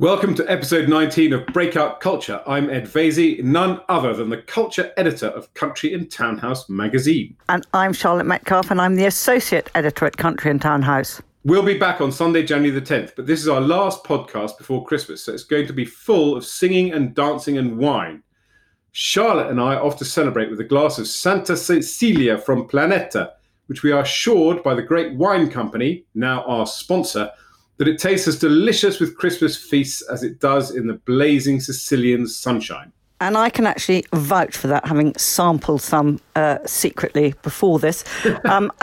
Welcome to episode 19 of Breakout Culture. I'm Ed Vaizey, none other than the culture editor of Country and Townhouse magazine. And I'm Charlotte Metcalf, and I'm the associate editor at Country and Townhouse. We'll be back on Sunday, January the 10th, but this is our last podcast before Christmas, so it's going to be full of singing and dancing and wine. Charlotte and I are off to celebrate with a glass of Santa Cecilia from Planeta, which we are assured by the great wine company, now our sponsor, that it tastes as delicious with Christmas feasts as it does in the blazing Sicilian sunshine. And I can actually vouch for that, having sampled some uh, secretly before this. Um,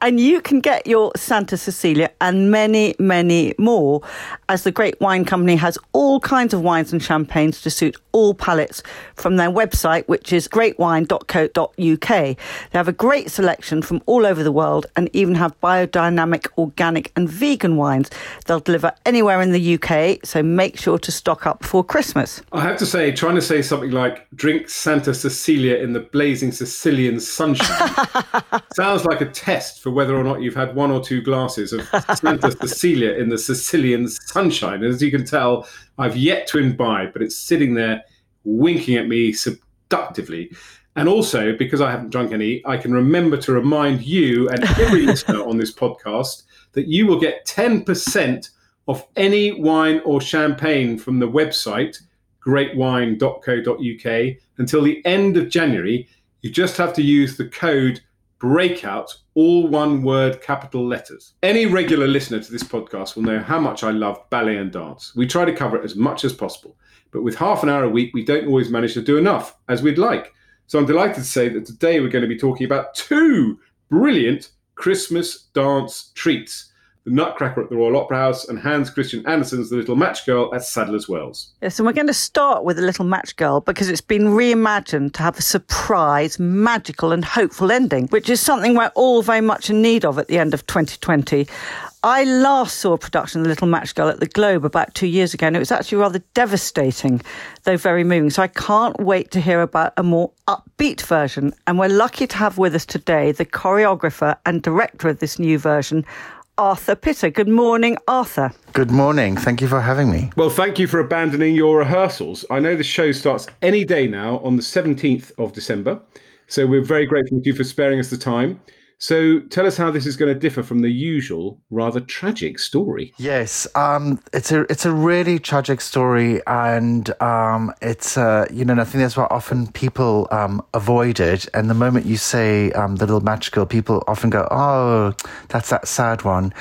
and you can get your Santa Cecilia and many, many more, as the Great Wine Company has all kinds of wines and champagnes to suit all palates from their website, which is greatwine.co.uk. They have a great selection from all over the world and even have biodynamic, organic, and vegan wines. They'll deliver anywhere in the UK, so make sure to stock up for Christmas. I have to say, trying to say something like drink Santa Cecilia in the blazing Sicilian sunshine sounds like a test for whether or not you've had one or two glasses of Santa Cecilia in the Sicilian sunshine. As you can tell, I've yet to imbibe, but it's sitting there winking at me seductively. And also, because I haven't drunk any, I can remember to remind you and every listener on this podcast that you will get 10% off any wine or champagne from the website greatwine.co.uk until the end of January. You just have to use the code breakout, all one word, capital letters. Any regular listener to this podcast will know how much I love ballet and dance. We try to cover it as much as possible, but with half an hour a week, we don't always manage to do enough as we'd like. So I'm delighted to say that today we're going to be talking about two brilliant Christmas dance treats. The Nutcracker at the Royal Opera House and Hans Christian Andersen's The Little Match Girl at Sadler's Wells. Yes, and we're going to start with The Little Match Girl because it's been reimagined to have a surprise, magical, and hopeful ending, which is something we're all very much in need of at the end of 2020. I last saw a production of The Little Match Girl at the Globe about two years ago, and it was actually rather devastating, though very moving. So I can't wait to hear about a more upbeat version. And we're lucky to have with us today the choreographer and director of this new version, Arthur Pita. Good morning, Arthur. Good morning. Thank you for having me. Well, thank you for abandoning your rehearsals. I know the show starts any day now on the 17th of December. So we're very grateful to you for sparing us the time. So tell us how this is going to differ from the usual rather tragic story. Yes, um, it's a it's a really tragic story, and um, it's uh, you know I think that's what often people um, avoid it. And the moment you say um, the little match girl, people often go, "Oh, that's that sad one."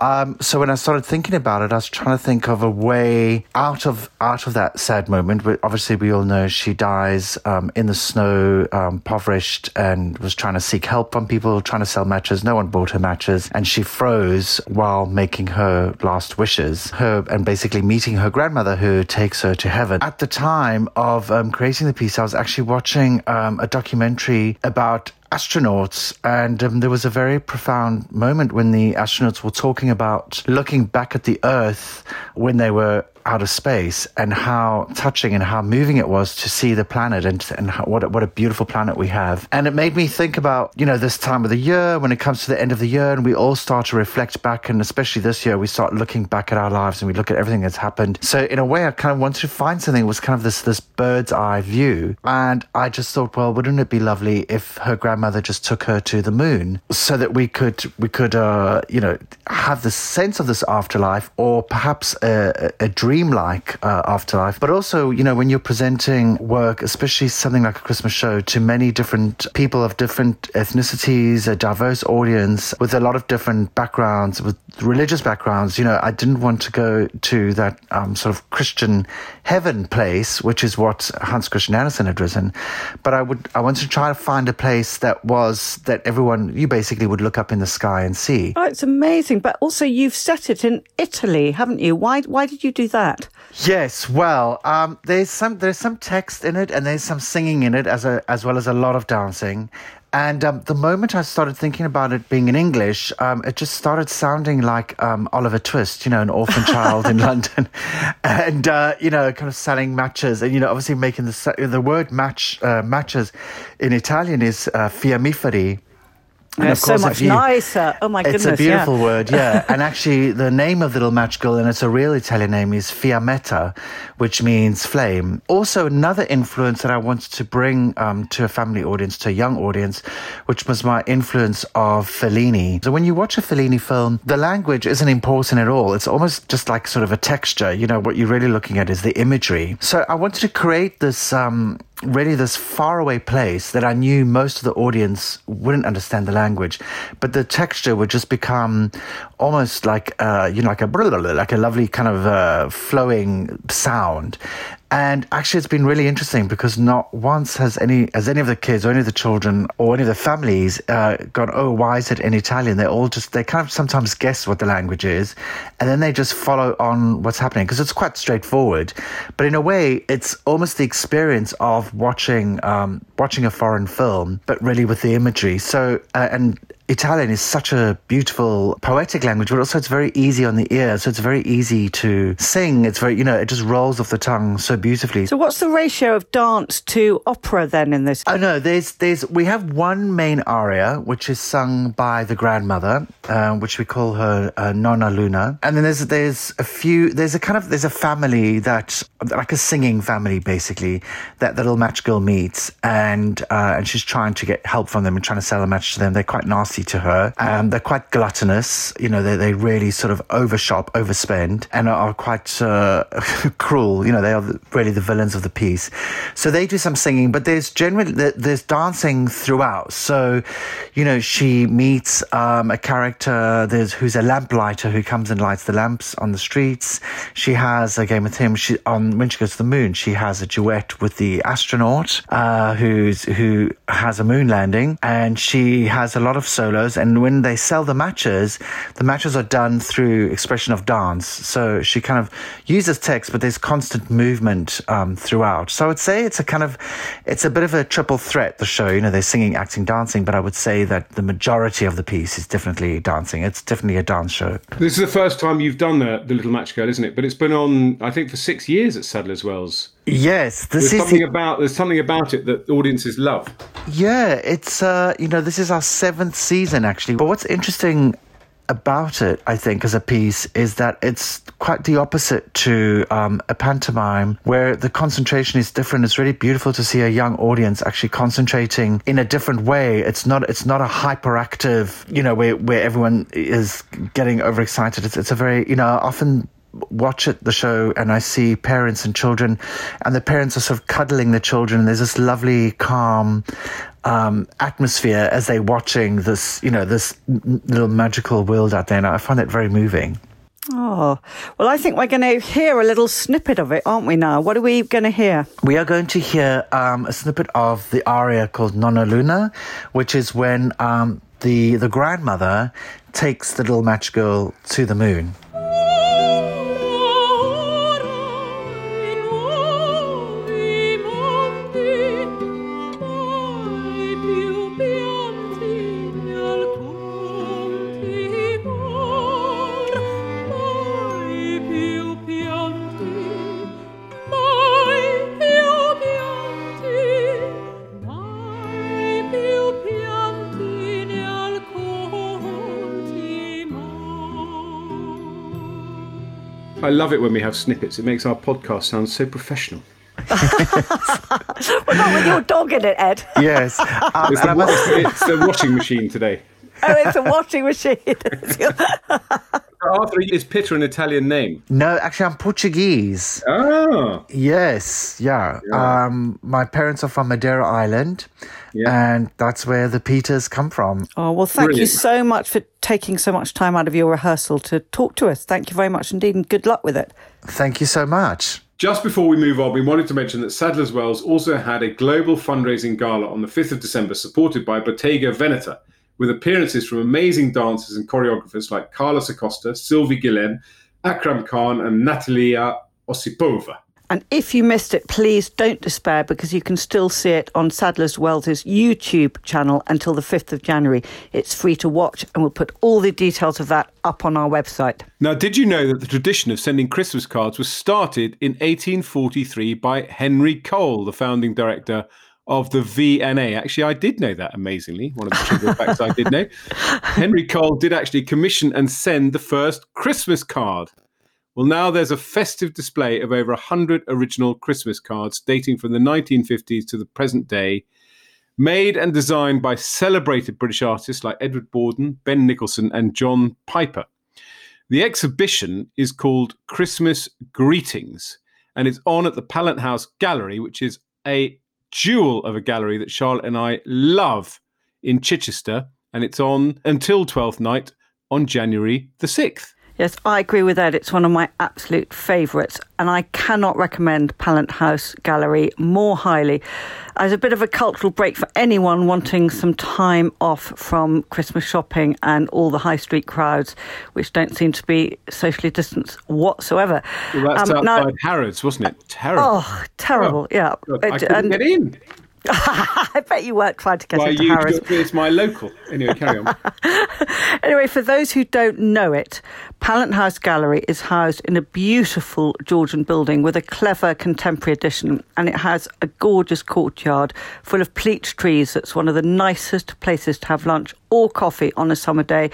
Um, so when I started thinking about it, I was trying to think of a way out of out of that sad moment. But obviously, we all know she dies um, in the snow, impoverished, and was trying to seek help from people trying to sell matches. No one bought her matches, and she froze while making her last wishes. Her and basically meeting her grandmother, who takes her to heaven. At the time of um, creating the piece, I was actually watching um, a documentary about astronauts, and um, there was a very profound moment when the astronauts were talking about looking back at the Earth when they were out of space and how touching and how moving it was to see the planet and, and how, what, a, what a beautiful planet we have. And it made me think about, you know, this time of the year when it comes to the end of the year and we all start to reflect back. And especially this year, we start looking back at our lives and we look at everything that's happened. So in a way, I kind of wanted to find something that was kind of this, this bird's eye view. And I just thought, well, wouldn't it be lovely if her grandmother just took her to the moon so that we could, we could, uh, you know, have the sense of this afterlife or perhaps a, a dream dreamlike uh, afterlife. But also, you know, when you're presenting work, especially something like a Christmas show, to many different people of different ethnicities, a diverse audience with a lot of different backgrounds, with religious backgrounds, you know, I didn't want to go to that um, sort of Christian heaven place, which is what Hans Christian Andersen had written. But I would, I wanted to try to find a place that was that everyone, you basically would look up in the sky and see. Oh, it's amazing! But also, you've set it in Italy, haven't you? Why, why did you do that? Yes, well, um, there's some there's some text in it, and there's some singing in it, as a as well as a lot of dancing. And um, the moment I started thinking about it being in English, um, it just started sounding like um, Oliver Twist, you know, an orphan child in London, and uh, you know, kind of selling matches, and you know, obviously making the the word match uh, matches in Italian is uh, fiammiferi, And yeah, so much you, nicer. Oh my goodness. It's a beautiful yeah. word, yeah. and actually, the name of the Little Match Girl, and it's a real Italian name, is Fiammetta, which means flame. Also, another influence that I wanted to bring um, to a family audience, to a young audience, which was my influence of Fellini. So when you watch a Fellini film, the language isn't important at all. It's almost just like sort of a texture. You know, what you're really looking at is the imagery. So I wanted to create this um, really this faraway place that I knew most of the audience wouldn't understand the language, but the texture would just become almost like uh, you know like a like a lovely kind of uh, flowing sound, and actually, it's been really interesting because not once has any has any of the kids or any of the children or any of the families uh, gone, "Oh, why is it in Italian?" They all just they kind of sometimes guess what the language is, and then they just follow on what's happening because it's quite straightforward. But in a way, it's almost the experience of watching um, watching a foreign film, but really with the imagery. So uh, and Italian is such a beautiful poetic language, but also it's very easy on the ear. So it's very easy to sing. It's very, you know, it just rolls off the tongue so beautifully. So what's the ratio of dance to opera then in this? Oh no, there's, there's, we have one main aria, which is sung by the grandmother, uh, which we call her uh, Nonna Luna. And then there's, there's a few, there's a kind of, there's a family that, like a singing family basically, that the little match girl meets and, uh, and she's trying to get help from them and trying to sell a match to them. They're quite nasty nasty to her. Um, they're quite gluttonous. You know, they, they really sort of overshop, overspend, and are, quite uh, cruel. You know, they are really the villains of the piece. So they do some singing, but there's generally there's dancing throughout. So, you know, she meets um, a character there's who's a lamplighter who comes and lights the lamps on the streets. She has a game with him. She on when she goes to the moon, she has a duet with the astronaut uh, who's who has a moon landing, and she has a lot of solos. And when they sell the matches, the matches are done through expression of dance. So she kind of uses text, but there's constant movement um, throughout. So I would say it's a kind of, it's a bit of a triple threat, the show. You know, they're singing, acting, dancing, but I would say that the majority of the piece is definitely dancing. It's definitely a dance show. This is the first time you've done the, the Little Match Girl, isn't it? But it's been on, I think, for six years at Sadler's Wells. Yes, this there's is something the... about there's something about it that audiences love. Yeah, it's uh, you know this is our seventh season actually. But what's interesting about it, I think, as a piece is that it's quite the opposite to um, a pantomime where the concentration is different. It's really beautiful to see a young audience actually concentrating in a different way. It's not it's not a hyperactive, you know, where where everyone is getting overexcited. It's it's a very you know often watch it, the show and I see parents and children, and the parents are sort of cuddling the children. And there's this lovely, calm um, atmosphere as they're watching this, you know, this little magical world out there. And I find it very moving. Oh, well, I think we're going to hear a little snippet of it, aren't we now? What are we going to hear? We are going to hear um, a snippet of the aria called Nonna Luna, which is when um, the, the grandmother takes the little match girl to the moon. I love it when we have snippets. It makes our podcast sound so professional. well, not with your dog in it, Ed. Yes. Um, it's, the, it's the washing machine today. Oh, it's a washing machine. Arthur, is Pita an Italian name? No, actually, I'm Portuguese. Oh. Yes, yeah. yeah. Um, my parents are from Madeira Island, yeah. and that's where the Pitas come from. Oh, well, thank Brilliant. you so much for taking so much time out of your rehearsal to talk to us. Thank you very much indeed, and good luck with it. Thank you so much. Just before we move on, we wanted to mention that Sadler's Wells also had a global fundraising gala on the 5th of December, supported by Bottega Veneta with appearances from amazing dancers and choreographers like Carlos Acosta, Sylvie Guillem, Akram Khan, and Natalia Osipova. And if you missed it, please don't despair because you can still see it on Sadler's Wells' YouTube channel until the 5th of January. It's free to watch, and we'll put all the details of that up on our website. Now, did you know that the tradition of sending Christmas cards was started in 1843 by Henry Cole, the founding director of the V&A. Actually, I did know that amazingly. One of the trivial facts I did know. Henry Cole did actually commission and send the first Christmas card. Well, now there's a festive display of over 100 original Christmas cards dating from the 1950s to the present day, made and designed by celebrated British artists like Edward Bawden, Ben Nicholson, and John Piper. The exhibition is called Christmas Greetings and it's on at the Pallant House Gallery, which is a jewel of a gallery that Charlotte and I love in Chichester. And it's on until 12th night on January the 6th. Yes, I agree with that. It's one of my absolute favourites, and I cannot recommend Pallant House Gallery more highly as a bit of a cultural break for anyone wanting some time off from Christmas shopping and all the high street crowds, which don't seem to be socially distanced whatsoever. Well, that's um, outside now, Harrods, wasn't it? Terrible. Oh, terrible! Oh, yeah, I couldn't and, get in. I bet you weren't trying to get Why, into you, Harrods. It's my local. Anyway, carry on. anyway, for those who don't know it, Pallant House Gallery is housed in a beautiful Georgian building with a clever contemporary addition, and it has a gorgeous courtyard full of pleach trees. That's one of the nicest places to have lunch or coffee on a summer day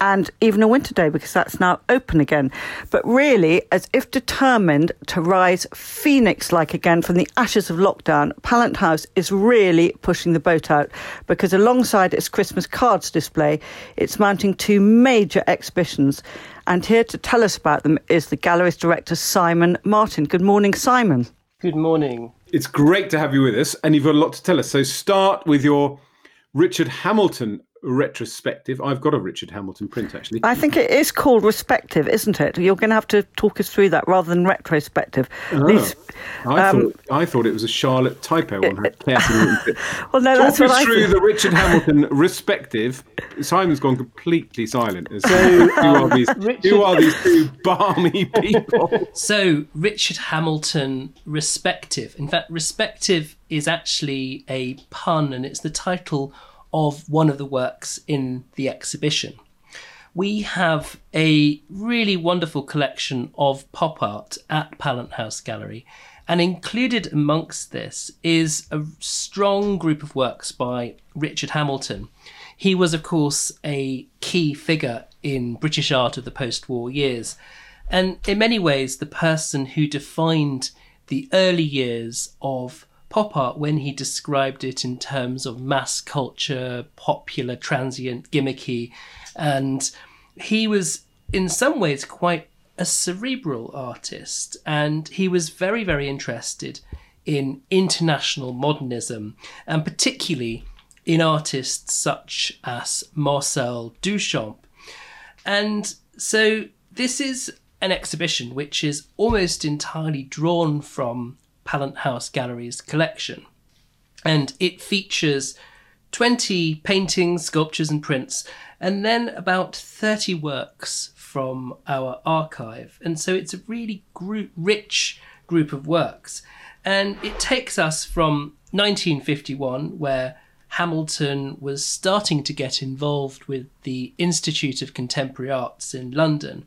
and even a winter day because that's now open again. But really, as if determined to rise phoenix like again from the ashes of lockdown, Pallant House is really pushing the boat out because alongside its Christmas cards display, it's mounting two major exhibitions. And here to tell us about them is the gallery's director, Simon Martin. Good morning, Simon. Good morning. It's great to have you with us, and you've got a lot to tell us. So, start with your Richard Hamilton retrospective. I've got a Richard Hamilton print actually. I think it is called respective, isn't it? You're going to have to talk us through that rather than retrospective. Oh, These, I, um, thought, I thought it was a Charlotte typo on her carefully Well, no, talk that's what us I through the Richard Hamilton respective. Simon's gone completely silent. So, who, are these, Richard... who are these two balmy people? So, Richard Hamilton respective. In fact, respective is actually a pun, and it's the title of one of the works in the exhibition. We have a really wonderful collection of pop art at Pallant House Gallery, and included amongst this is a strong group of works by Richard Hamilton. He was, of course, a key figure in British art of the post war years, and in many ways, the person who defined the early years of pop art when he described it in terms of mass culture, popular, transient, gimmicky. And he was, in some ways, quite a cerebral artist. And he was very, very interested in international modernism, and particularly in artists such as Marcel Duchamp. And so this is an exhibition which is almost entirely drawn from Pallant House Gallery's collection. And it features 20 paintings, sculptures, and prints, and then about 30 works from our archive. And so it's a really group, rich group of works. And it takes us from 1951, where Hamilton was starting to get involved with the Institute of Contemporary Arts in London.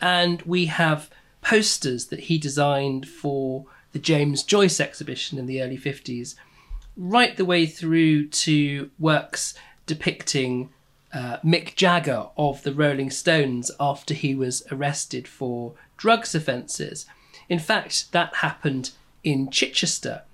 And we have posters that he designed for the James Joyce exhibition in the early 50s, right the way through to works depicting uh, Mick Jagger of the Rolling Stones after he was arrested for drugs offences. In fact, that happened in Chichester.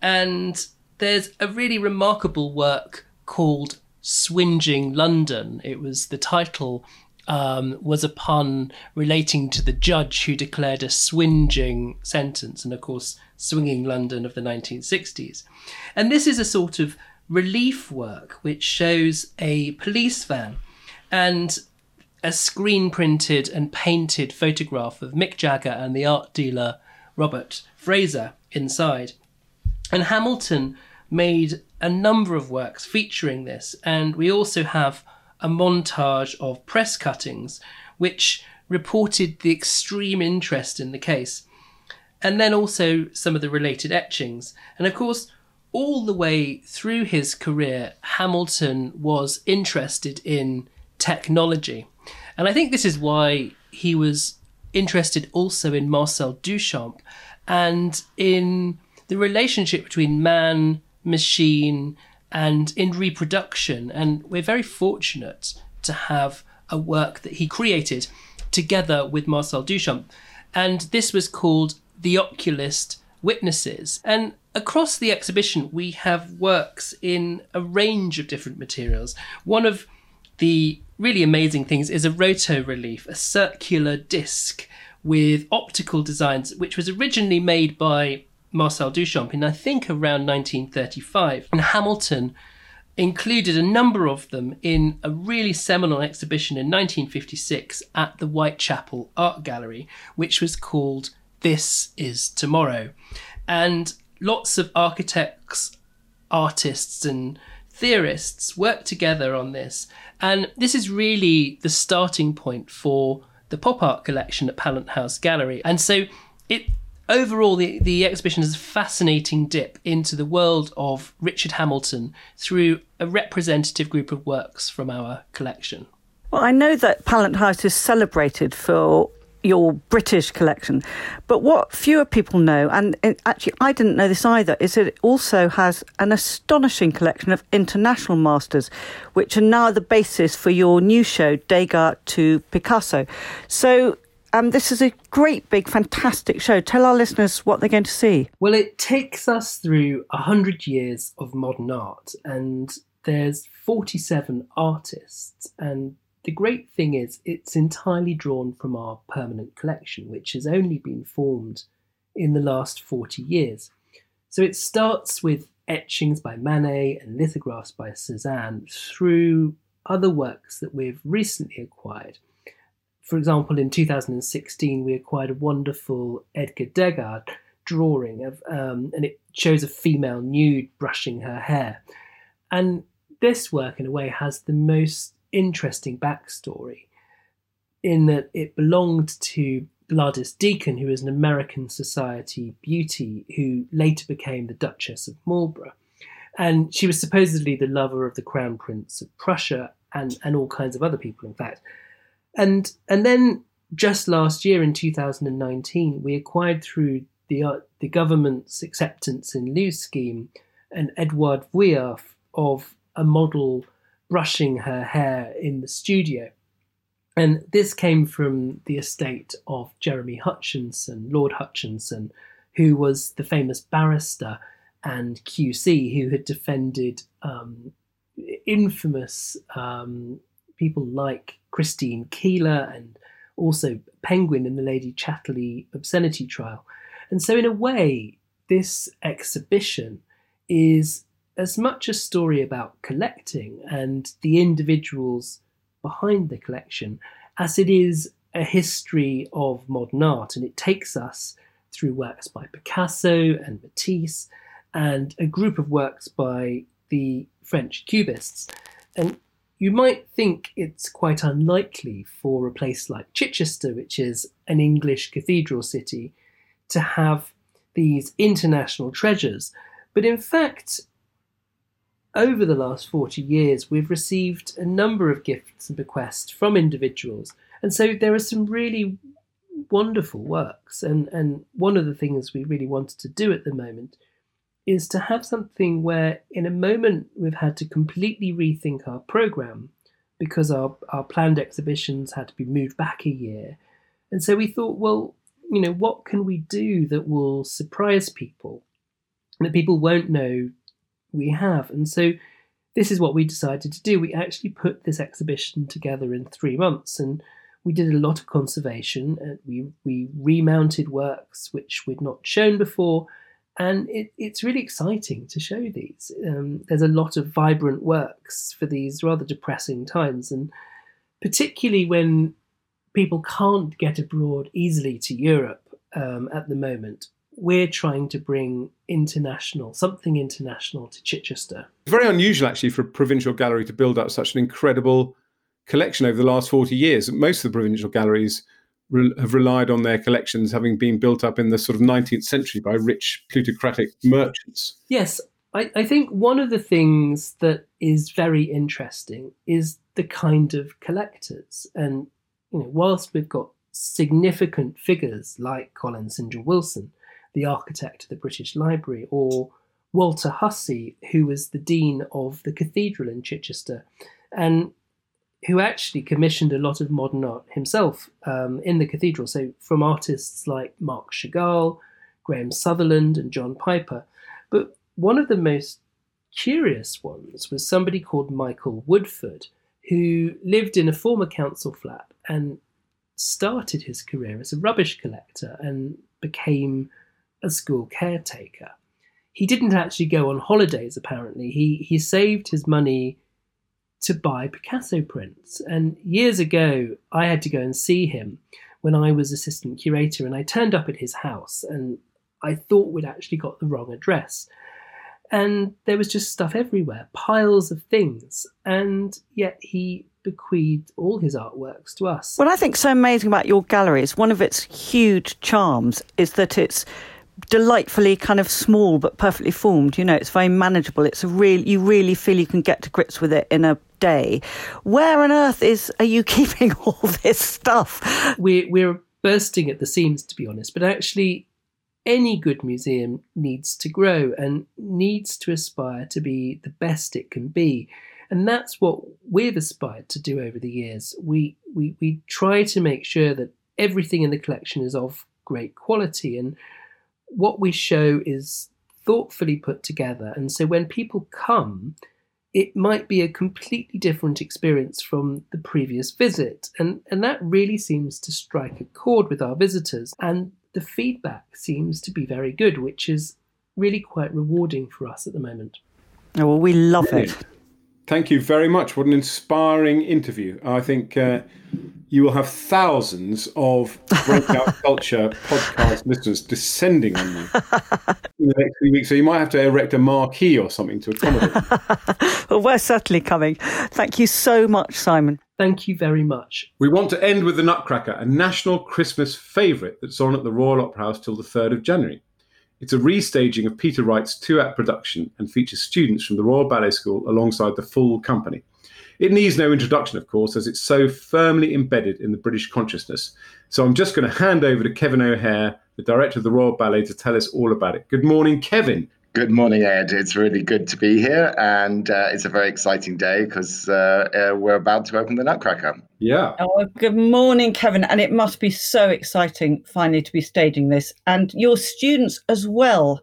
And there's a really remarkable work called Swinging London. It was the title um, was a pun relating to the judge who declared a swinging sentence, and of course, swinging London of the 1960s. And this is a sort of relief work which shows a police van and a screen printed and painted photograph of Mick Jagger and the art dealer Robert Fraser inside. And Hamilton made a number of works featuring this, and we also have a montage of press cuttings which reported the extreme interest in the case, and then also some of the related etchings. And of course, all the way through his career, Hamilton was interested in technology. And I think this is why he was interested also in Marcel Duchamp and in the relationship between man machine, and in reproduction. And we're very fortunate to have a work that he created together with Marcel Duchamp. And this was called The Oculist Witnesses. And across the exhibition, we have works in a range of different materials. One of the really amazing things is a roto relief, a circular disc with optical designs, which was originally made by Marcel Duchamp in, I think, around 1935. And Hamilton included a number of them in a really seminal exhibition in 1956 at the Whitechapel Art Gallery, which was called This Is Tomorrow. And lots of architects, artists, and theorists worked together on this. And this is really the starting point for the pop art collection at Pallant House Gallery. And so it overall the, the exhibition is a fascinating dip into the world of Richard Hamilton through a representative group of works from our collection. Well, I know that Pallant House is celebrated for your British collection. But what fewer people know, and actually I didn't know this either, is that it also has an astonishing collection of international masters, which are now the basis for your new show, Degas to Picasso. So um, this is a great, big, fantastic show. Tell our listeners what they're going to see. Well, it takes us through 100 years of modern art, and there's 47 artists, and the great thing is, it's entirely drawn from our permanent collection, which has only been formed in the last 40 years. So it starts with etchings by Manet and lithographs by Cezanne through other works that we've recently acquired. For example, in 2016, we acquired a wonderful Edgar Degas drawing of, um, and it shows a female nude brushing her hair. And this work, in a way, has the most interesting backstory in that it belonged to Gladys Deacon, who was an American society beauty who later became the Duchess of Marlborough. And she was supposedly the lover of the Crown Prince of Prussia and, and all kinds of other people, in fact. And, and then just last year in 2019, we acquired through the, uh, the government's acceptance in lieu scheme an Edouard Vuillard of a model brushing her hair in the studio. And this came from the estate of Jeremy Hutchinson, Lord Hutchinson, who was the famous barrister and QC who had defended um, infamous um, people like Christine Keeler and also Penguin in the Lady Chatterley obscenity trial. And so, in a way, this exhibition is as much a story about collecting and the individuals behind the collection as it is a history of modern art. And it takes us through works by Picasso and Matisse and a group of works by the French cubists. And you might think it's quite unlikely for a place like Chichester, which is an English cathedral city, to have these international treasures. But in fact, over the last 40 years, we've received a number of gifts and bequests from individuals. And so there are some really wonderful works. And, and one of the things we really wanted to do at the moment is to have something where, in a moment, we've had to completely rethink our program because our, our planned exhibitions had to be moved back a year. And so we thought, well, you know, what can we do that will surprise people? That people won't know we have. And so this is what we decided to do. We actually put this exhibition together in three months and we did a lot of conservation. Uh, we, we remounted works which we'd not shown before. And it, it's really exciting to show these. Um, there's a lot of vibrant works for these rather depressing times. And particularly when people can't get abroad easily to Europe um, at the moment, we're trying to bring international, something international to Chichester. Very unusual, actually, for a provincial gallery to build up such an incredible collection over the last 40 years. Most of the provincial galleries re- have relied on their collections having been built up in the sort of 19th century by rich plutocratic merchants. Yes, I, I think one of the things that is very interesting is the kind of collectors. And, you know, whilst we've got significant figures like Colin. John Wilson, the architect of the British Library, or Walter Hussey, who was the dean of the cathedral in Chichester, and who actually commissioned a lot of modern art himself um, in the cathedral. So, from artists like Marc Chagall, Graham Sutherland, and John Piper. But one of the most curious ones was somebody called Michael Woodford, who lived in a former council flat and started his career as a rubbish collector and became a school caretaker. He didn't actually go on holidays, apparently. He, he saved his money to buy Picasso prints. And years ago, I had to go and see him when I was assistant curator, and I turned up at his house and I thought we'd actually got the wrong address. And there was just stuff everywhere, piles of things. And yet he bequeathed all his artworks to us. What I think so amazing about your gallery is one of its huge charms is that it's delightfully kind of small but perfectly formed. You know, it's very manageable. It's a real you really feel you can get to grips with it in a day. Where on earth is are you keeping all this stuff? We're we're bursting at the seams to be honest, but actually any good museum needs to grow and needs to aspire to be the best it can be. And that's what we've aspired to do over the years. We, we, we try to make sure that everything in the collection is of great quality and what we show is thoughtfully put together. And so when people come, it might be a completely different experience from the previous visit. And, and that really seems to strike a chord with our visitors. And the feedback seems to be very good, which is really quite rewarding for us at the moment. Oh, well, we love Brilliant. it. Thank you very much. What an inspiring interview. I think uh, you will have thousands of breakout culture podcast listeners descending on you in the next few weeks. So you might have to erect a marquee or something to accommodate. well, we're certainly coming. Thank you so much, Simon. Thank you very much. We want to end with The Nutcracker, a national Christmas favourite that's on at the Royal Opera House till the 3rd of January. It's a restaging of Peter Wright's two act production and features students from the Royal Ballet School alongside the full company. It needs no introduction, of course, as it's so firmly embedded in the British consciousness. So I'm just going to hand over to Kevin O'Hare, the director of the Royal Ballet, to tell us all about it. Good morning, Kevin. Good morning, Ed. It's really good to be here, and uh, it's a very exciting day because uh, uh, we're about to open the Nutcracker. Yeah. Oh, good morning, Kevin. And it must be so exciting finally to be staging this, and your students as well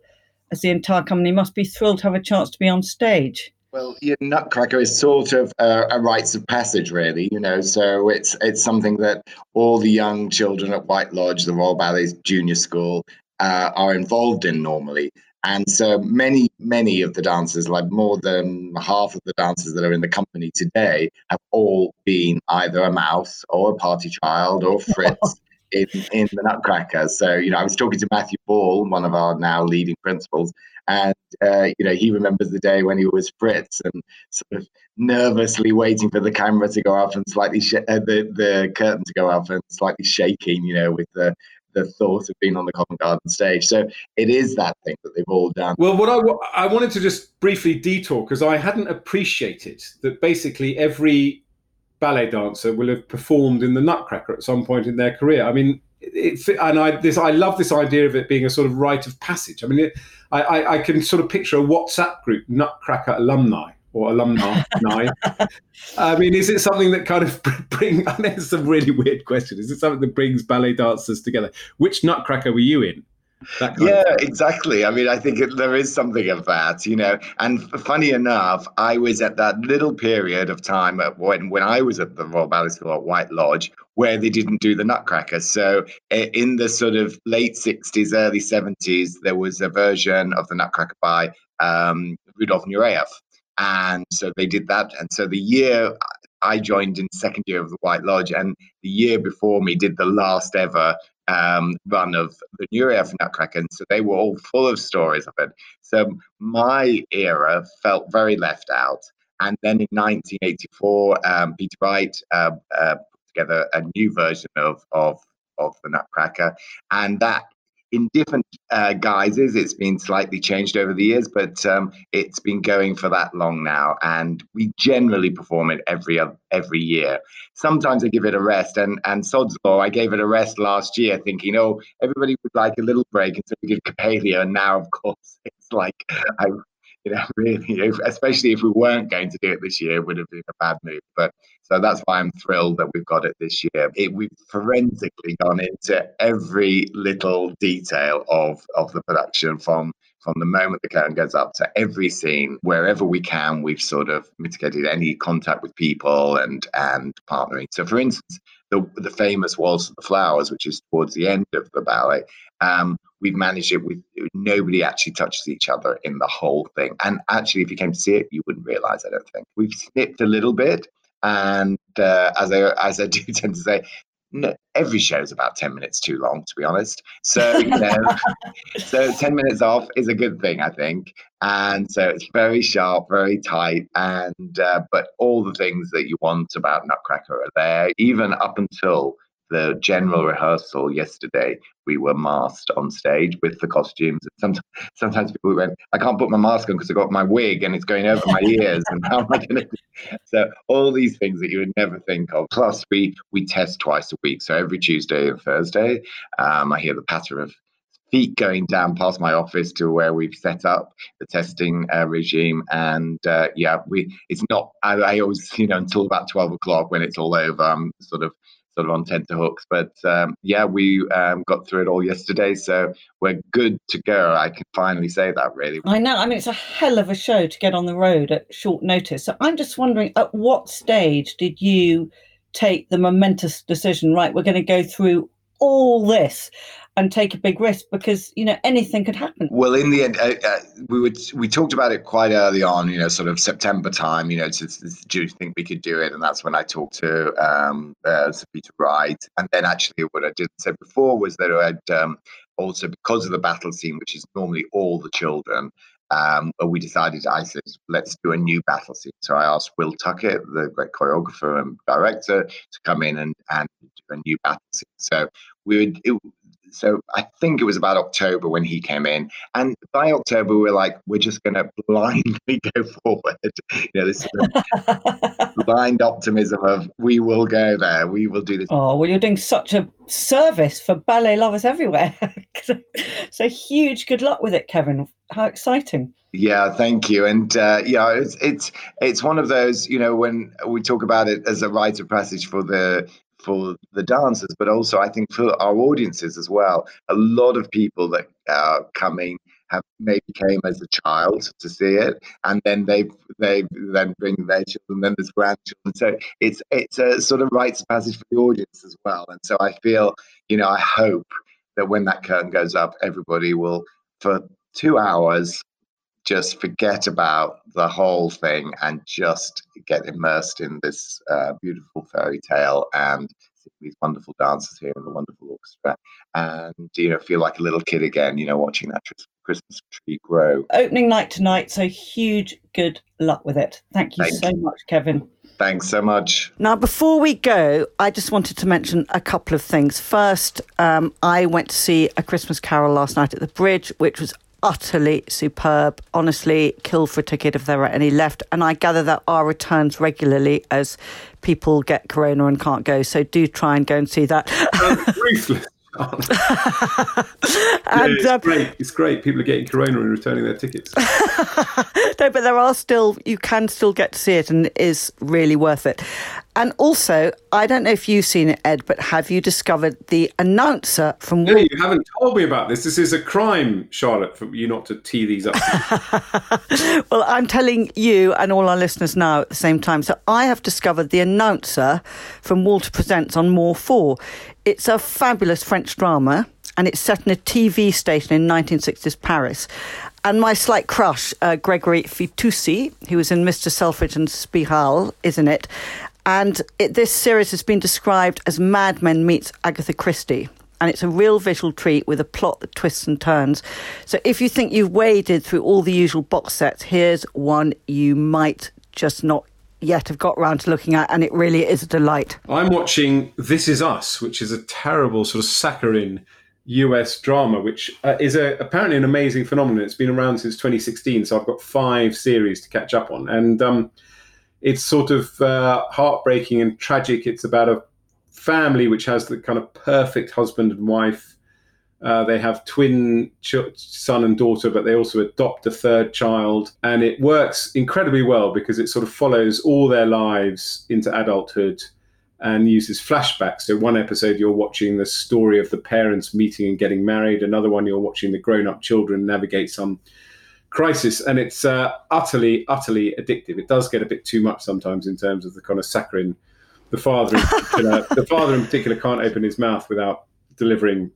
as the entire company must be thrilled to have a chance to be on stage. Well, your Nutcracker is sort of a, a rites of passage, really. You know, so it's it's something that all the young children at White Lodge, the Royal Ballet's junior school, uh, are involved in normally. And so many, many of the dancers, like more than half of the dancers that are in the company today, have all been either a mouse or a party child or Fritz in, in the Nutcracker. So, you know, I was talking to Matthew Ball, one of our now leading principals, and, uh, you know, he remembers the day when he was Fritz and sort of nervously waiting for the camera to go up and slightly, sh- uh, the, the curtain to go up and slightly shaking, you know, with the the thought of being on the Covent Garden stage. So it is that thing that they've all done. Well, what I, I wanted to just briefly detour because I hadn't appreciated that basically every ballet dancer will have performed in the Nutcracker at some point in their career. I mean, it, and I this I love this idea of it being a sort of rite of passage. I mean, it, I, I, I can sort of picture a WhatsApp group, Nutcracker alumni or alumni. I mean, is it something that kind of bring? I know it's a really weird question. Is it something that brings ballet dancers together? Which Nutcracker were you in? Yeah, exactly. I mean, I think it, there is something of that, you know. And funny enough, I was at that little period of time when when I was at the Royal Ballet School at White Lodge where they didn't do the Nutcracker. So in the sort of late '60s, early '70s, there was a version of the Nutcracker by um, Rudolf Nureyev, and so they did that. And so the year I joined in second year of the White Lodge, and the year before me did the last ever um, run of the New Nureyev Nutcracker. And so they were all full of stories of it. So my era felt very left out. And then in 1984, um, Peter Wright uh, uh, put together a new version of, of of the Nutcracker, and that in different uh, guises. It's been slightly changed over the years, but um, it's been going for that long now, and we generally perform it every every year. Sometimes I give it a rest, and and Sod's Law, I gave it a rest last year, thinking, oh, everybody would like a little break, and so we give Coppelia, and now of course it's like I, you know, really, especially if we weren't going to do it this year, would have been a bad move. But so that's why I'm thrilled that we've got it this year. It, we've forensically gone into every little detail of of the production from from the moment the curtain goes up to every scene wherever we can we've sort of mitigated any contact with people and and partnering so for instance the, the famous waltz of the flowers which is towards the end of the ballet um, we've managed it with nobody actually touches each other in the whole thing. And actually if you came to see it you wouldn't realize i don't think. We've snipped a little bit and uh, as I as I do tend to say, no, every show is about 10 minutes too long to be honest. So you know, so 10 minutes off is a good thing i think. And so it's very sharp very tight and uh, but all the things that you want about nutcracker are there even up until the general rehearsal yesterday, we were masked on stage with the costumes. Sometimes, sometimes people went, I can't put my mask on because I got my wig and it's going over my ears. And how am I going to? So all these things that you would never think of. Plus, we we test twice a week. So every Tuesday and Thursday, um, I hear the patter of feet going down past my office to where we've set up the testing uh, regime and uh, yeah we it's not I, I, always you know until about 12 o'clock when it's all over i'm sort of sort of on tenterhooks. But um, yeah, we um, got through it all yesterday, so we're good to go. I can finally say that, really. I know. I mean, it's a hell of a show to get on the road at short notice. So I'm just wondering, at what stage did you take the momentous decision? Right, we're going to go through all this and take a big risk because you know anything could happen. Well, in the end, uh, uh, we would we talked about it quite early on. You know, sort of September time. You know, to, to, do you think we could do it? And that's when I talked to um, uh, Sir Peter Wright. And then actually, what I didn't say before was that I'd um, also because of the battle scene, which is normally all the children. Um, we decided, I said, let's do a new battle scene. So I asked Will Tuckett, the great choreographer and director, to come in and, and do a new battle scene. So we would, it, so I think it was about October when he came in, and by October we are like, we're just going to blindly go forward. You know, this blind optimism of we will go there, we will do this. Oh well, you're doing such a service for ballet lovers everywhere. so huge good luck with it, Kevin. How exciting! Yeah, thank you. And uh, yeah, it's it's it's one of those. You know, when we talk about it as a rite of passage for the for the dancers, but also I think for our audiences as well. A lot of people that uh, are coming have maybe came as a child to see it, and then they they then bring their children, then there's grandchildren. So it's it's a sort of rites of passage for the audience as well. And so I feel, you know, I hope that when that curtain goes up, everybody will for two hours just forget about the whole thing and just get immersed in this uh, beautiful fairy tale and these wonderful dancers here and the wonderful orchestra and you know feel like a little kid again you know watching that christmas tree grow opening night tonight so huge good luck with it thank you thank so you. much kevin Thanks so much. Now, before we go, I just wanted to mention a couple of things. First, um, I went to see A Christmas Carol last night at the Bridge, which was utterly superb. Honestly, kill for a ticket if there are any left. And I gather that are returns regularly as people get corona and can't go. So do try and go and see that. ruthless. and, yeah, it's, um, great. it's great. People are getting corona and returning their tickets. no, but there are still, you can still get to see it and it is really worth it. And also, I don't know if you've seen it, Ed, but have you discovered the announcer from? No, you haven't told me about this. This is a crime, Charlotte, for you not to tee these up. well, I'm telling you and all our listeners now at the same time. So I have discovered the announcer from Walter Presents on More Four. It's a fabulous French drama and it's set in a TV station in 1960s Paris. And my slight crush, uh, Gregory Fitoussi, who was in Mr. Selfridge and Spirale, isn't it. And it, this series has been described as Mad Men meets Agatha Christie. And it's a real visual treat with a plot that twists and turns. So if you think you've waded through all the usual box sets, here's one you might just not yet have got round to looking at, and it really is a delight. I'm watching This Is Us, which is a terrible sort of saccharine US drama, which uh, is a, apparently an amazing phenomenon. It's been around since 2016, so I've got five series to catch up on. And um, it's sort of uh, heartbreaking and tragic. It's about a family which has the kind of perfect husband and wife Uh, they have twin ch- son and daughter, but they also adopt a third child. And it works incredibly well because it sort of follows all their lives into adulthood and uses flashbacks. So, one episode you're watching the story of the parents meeting and getting married, another one you're watching the grown up children navigate some crisis. And it's uh, utterly, utterly addictive. It does get a bit too much sometimes in terms of the kind of saccharine. The father, in particular, the father in particular, can't open his mouth without delivering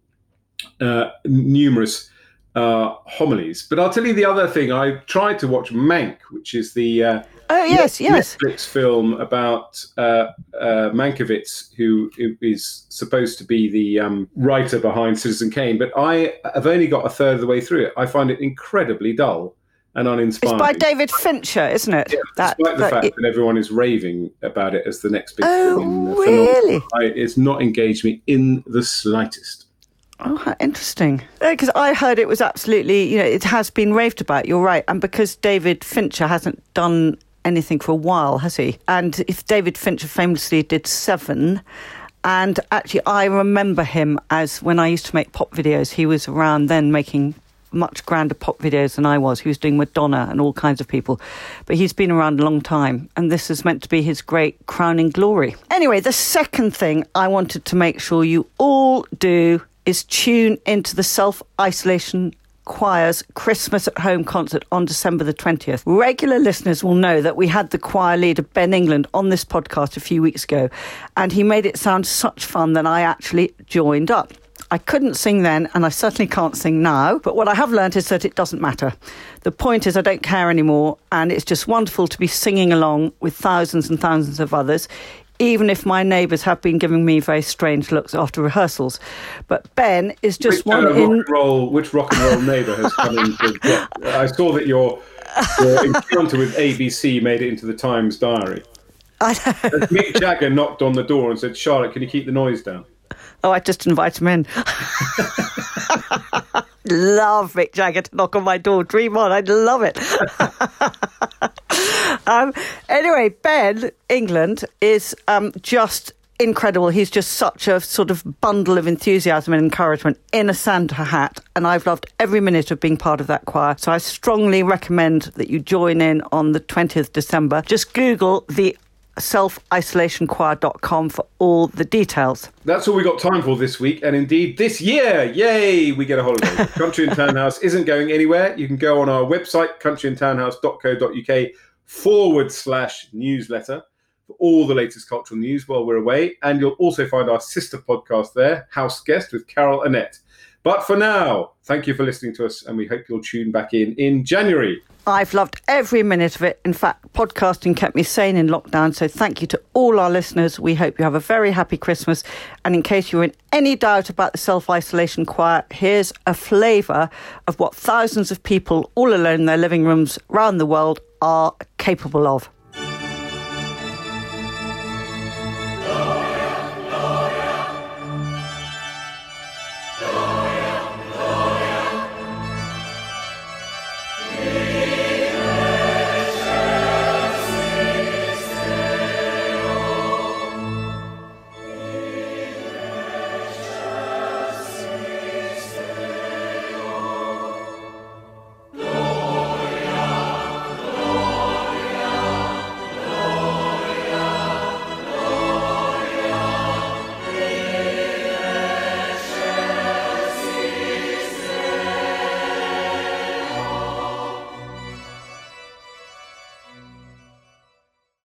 uh, numerous uh, homilies. But I'll tell you the other thing. I tried to watch Mank, which is the uh, oh yes, yes, Netflix film about uh, uh, Mankiewicz, who is supposed to be the um, writer behind Citizen Kane. But I have only got a third of the way through it. I find it incredibly dull and uninspiring. It's by David Fincher, isn't it? Yeah, that, despite the fact it, that everyone is raving about it as the next big oh, thing. really? I, it's not engaged me in the slightest. Oh, how interesting. Because I heard it was absolutely, you know, it has been raved about. You're right. And because David Fincher hasn't done anything for a while, has he? And if David Fincher famously did Seven, and actually, I remember him as when I used to make pop videos, he was around then making much grander pop videos than I was. He was doing Madonna and all kinds of people. But he's been around a long time, and this is meant to be his great crowning glory. Anyway, the second thing I wanted to make sure you all do is tune into the self isolation Choir's Christmas at Home concert on December the 20th. Regular listeners will know that we had the choir leader, Ben England, on this podcast a few weeks ago, and he made it sound such fun that I actually joined up. I couldn't sing then, and I certainly can't sing now, but what I have learned is that it doesn't matter. The point is, I don't care anymore, and it's just wonderful to be singing along with thousands and thousands of others even if my neighbours have been giving me very strange looks after rehearsals. But Ben is just which, one uh, in. Rock and roll, which rock and roll neighbour has come into? Yeah, I saw that your, your encounter with ABC made it into the Times diary. I know. Mick Jagger knocked on the door and said, "Charlotte, can you keep the noise down?" Oh, I just invite him in. love Mick Jagger to knock on my door. Dream on. I'd love it. um, anyway, Ben England is um, just incredible. He's just such a sort of bundle of enthusiasm and encouragement in a Santa hat. And I've loved every minute of being part of that choir. So I strongly recommend that you join in on the 20th December. Just Google the self-isolationchoir.com for all the details. That's all we got time for this week, and indeed this year. Yay, we get a holiday. Country and Townhouse isn't going anywhere. You can go on our website, countryandtownhouse.co.uk forward slash newsletter for all the latest cultural news while we're away. And you'll also find our sister podcast there, House Guest with Carol Annette. But for now, thank you for listening to us, and we hope you'll tune back in in January. I've loved every minute of it. In fact, podcasting kept me sane in lockdown. So thank you to all our listeners. We hope you have a very happy Christmas. And in case you're in any doubt about the self isolation choir, here's a flavour of what thousands of people all alone in their living rooms around the world are capable of.